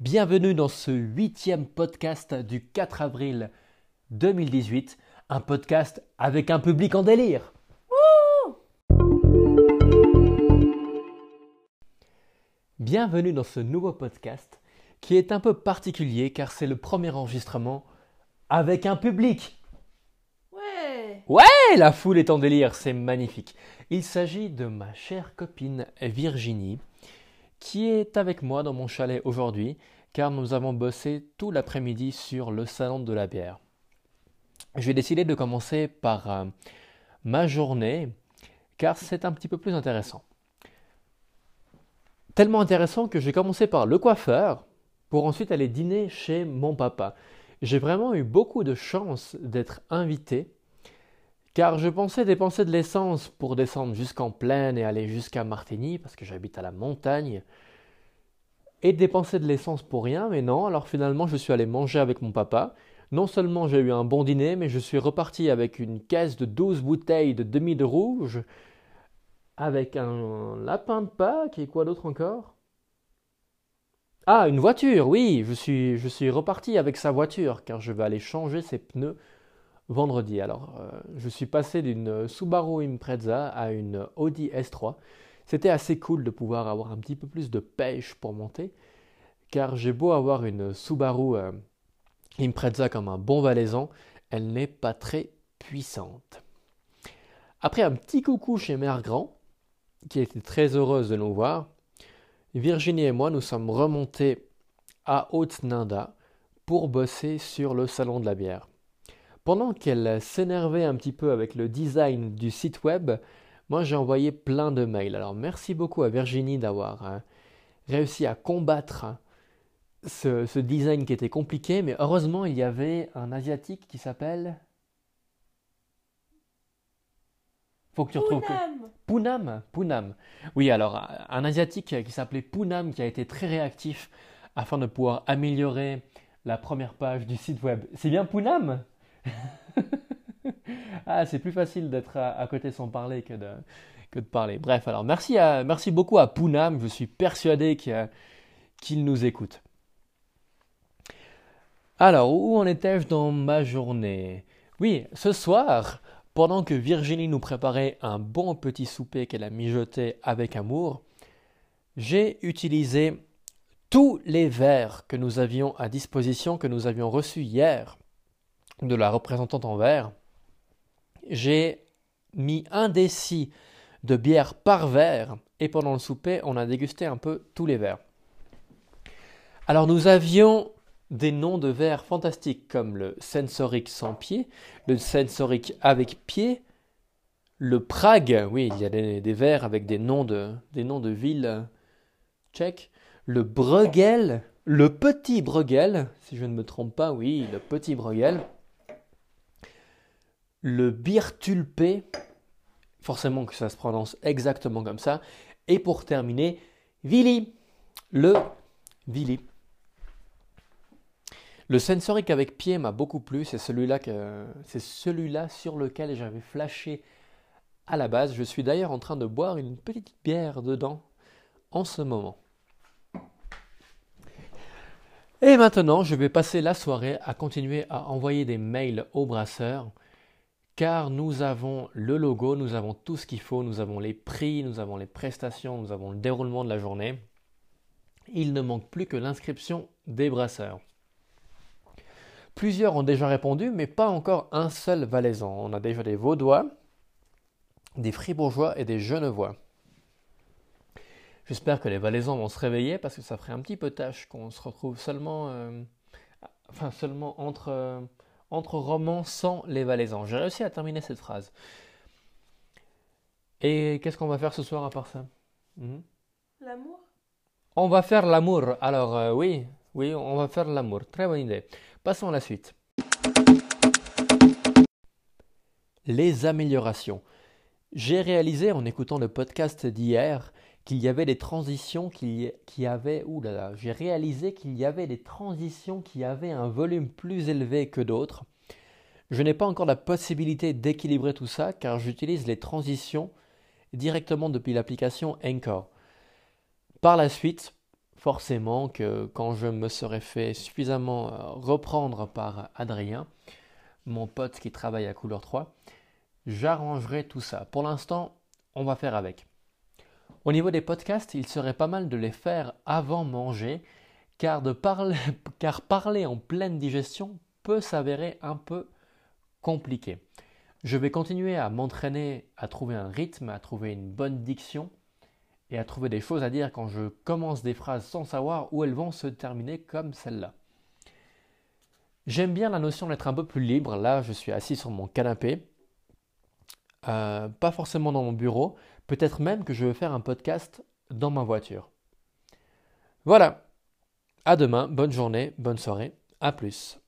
Bienvenue dans ce huitième podcast du 4 avril 2018, un podcast avec un public en délire. Bienvenue dans ce nouveau podcast qui est un peu particulier car c'est le premier enregistrement avec un public. Ouais. Ouais, la foule est en délire, c'est magnifique. Il s'agit de ma chère copine Virginie qui est avec moi dans mon chalet aujourd'hui car nous avons bossé tout l'après-midi sur le salon de la bière. J'ai décidé de commencer par euh, ma journée car c'est un petit peu plus intéressant. Tellement intéressant que j'ai commencé par le coiffeur pour ensuite aller dîner chez mon papa. J'ai vraiment eu beaucoup de chance d'être invité car je pensais dépenser de l'essence pour descendre jusqu'en plaine et aller jusqu'à Martigny parce que j'habite à la montagne et dépenser de l'essence pour rien, mais non, alors finalement je suis allé manger avec mon papa. Non seulement j'ai eu un bon dîner, mais je suis reparti avec une caisse de 12 bouteilles de demi de rouge, avec un lapin de Pâques et quoi d'autre encore? Ah, une voiture, oui, je suis, je suis reparti avec sa voiture, car je vais aller changer ses pneus vendredi. Alors, euh, je suis passé d'une Subaru Impreza à une Audi S3. C'était assez cool de pouvoir avoir un petit peu plus de pêche pour monter, car j'ai beau avoir une Subaru euh, Impreza comme un bon valaisan, elle n'est pas très puissante. Après un petit coucou chez Mère Grand, qui était très heureuse de nous voir, Virginie et moi nous sommes remontés à Haute-Ninda pour bosser sur le salon de la bière. Pendant qu'elle s'énervait un petit peu avec le design du site web, moi j'ai envoyé plein de mails. Alors merci beaucoup à Virginie d'avoir hein, réussi à combattre ce, ce, design qui était compliqué, mais heureusement il y avait un asiatique qui s'appelle Faut que tu retrouves. Poonam. Poonam. Poonam. Oui, alors un asiatique qui s'appelait Poonam qui a été très réactif afin de pouvoir améliorer la première page du site web. C'est bien Poonam Ah, c'est plus facile d'être à, côté sans parler que de, que de parler. Bref, alors merci, merci beaucoup à Poonam. Je suis persuadé qu'il nous écoute. Alors, où en étais-je dans ma journée? Oui, ce soir, pendant que Virginie nous préparait un bon petit souper qu'elle a mijoté avec amour, j'ai utilisé tous les verres que nous avions à disposition, que nous avions reçus hier de la représentante en verre. J'ai mis un déci de bière par verre et pendant le souper, on a dégusté un peu tous les verres. Alors nous avions des noms de verres fantastiques comme le Sensoric sans pied, le Sensoric avec pied, le Prague, oui, il y a des, verres avec des noms de, des noms de villes tchèques, le Bruegel, le petit Bruegel, si je ne me trompe pas, oui, le petit Bruegel, le Birtulpé, forcément que ça se prononce exactement comme ça, et pour terminer, Vili, le Vili. Le sensorique avec pied m'a beaucoup plu, c'est celui-là, c'est celui-là sur lequel j'avais flashé à la base. Je suis d'ailleurs en train de boire une petite bière dedans en ce moment. Et maintenant, je vais passer la soirée à continuer à envoyer des mails aux brasseurs, car nous avons le logo, nous avons tout ce qu'il faut, nous avons les prix, nous avons les prestations, nous avons le déroulement de la journée. Il ne manque plus que l'inscription des brasseurs. Plusieurs ont déjà répondu, mais pas encore un seul valaisan. On a déjà des Vaudois, des Fribourgeois et des Genevois. J'espère que les Valaisans vont se réveiller parce que ça ferait un petit peu tâche qu'on se retrouve seulement, euh, enfin seulement entre, euh, entre romans sans les Valaisans. J'ai réussi à terminer cette phrase. Et qu'est-ce qu'on va faire ce soir à part ça? Hmm L'amour? On va faire l'amour. Alors euh, oui, oui, on va faire l'amour. Très bonne idée. Passons à la suite. Les améliorations. J'ai réalisé en écoutant le podcast d'hier qu'il y avait des transitions qui, qui avaient... Là là, j'ai réalisé qu'il y avait des transitions qui avaient un volume plus élevé que d'autres. Je n'ai pas encore la possibilité d'équilibrer tout ça car j'utilise les transitions directement depuis l'application Anchor. Par la suite, forcément que quand je me serai fait suffisamment euh, reprendre par Adrien, mon pote qui travaille à couleur 3, j'arrangerai tout ça. Pour l'instant, on va faire avec. Au niveau des podcasts, il serait pas mal de les faire avant manger, car, de parler, car parler en pleine digestion peut s'avérer un peu compliqué. Je vais continuer à m'entraîner à trouver un rythme, à trouver une bonne diction et à trouver des choses à dire quand je commence des phrases sans savoir où elles vont se terminer comme celle-là. J'aime bien la notion d'être un peu plus libre. Là, je suis assis sur mon canapé, euh, pas forcément dans mon bureau. Peut-être même que je vais faire un podcast dans ma voiture. Voilà. À demain. Bonne journée, bonne soirée. À plus.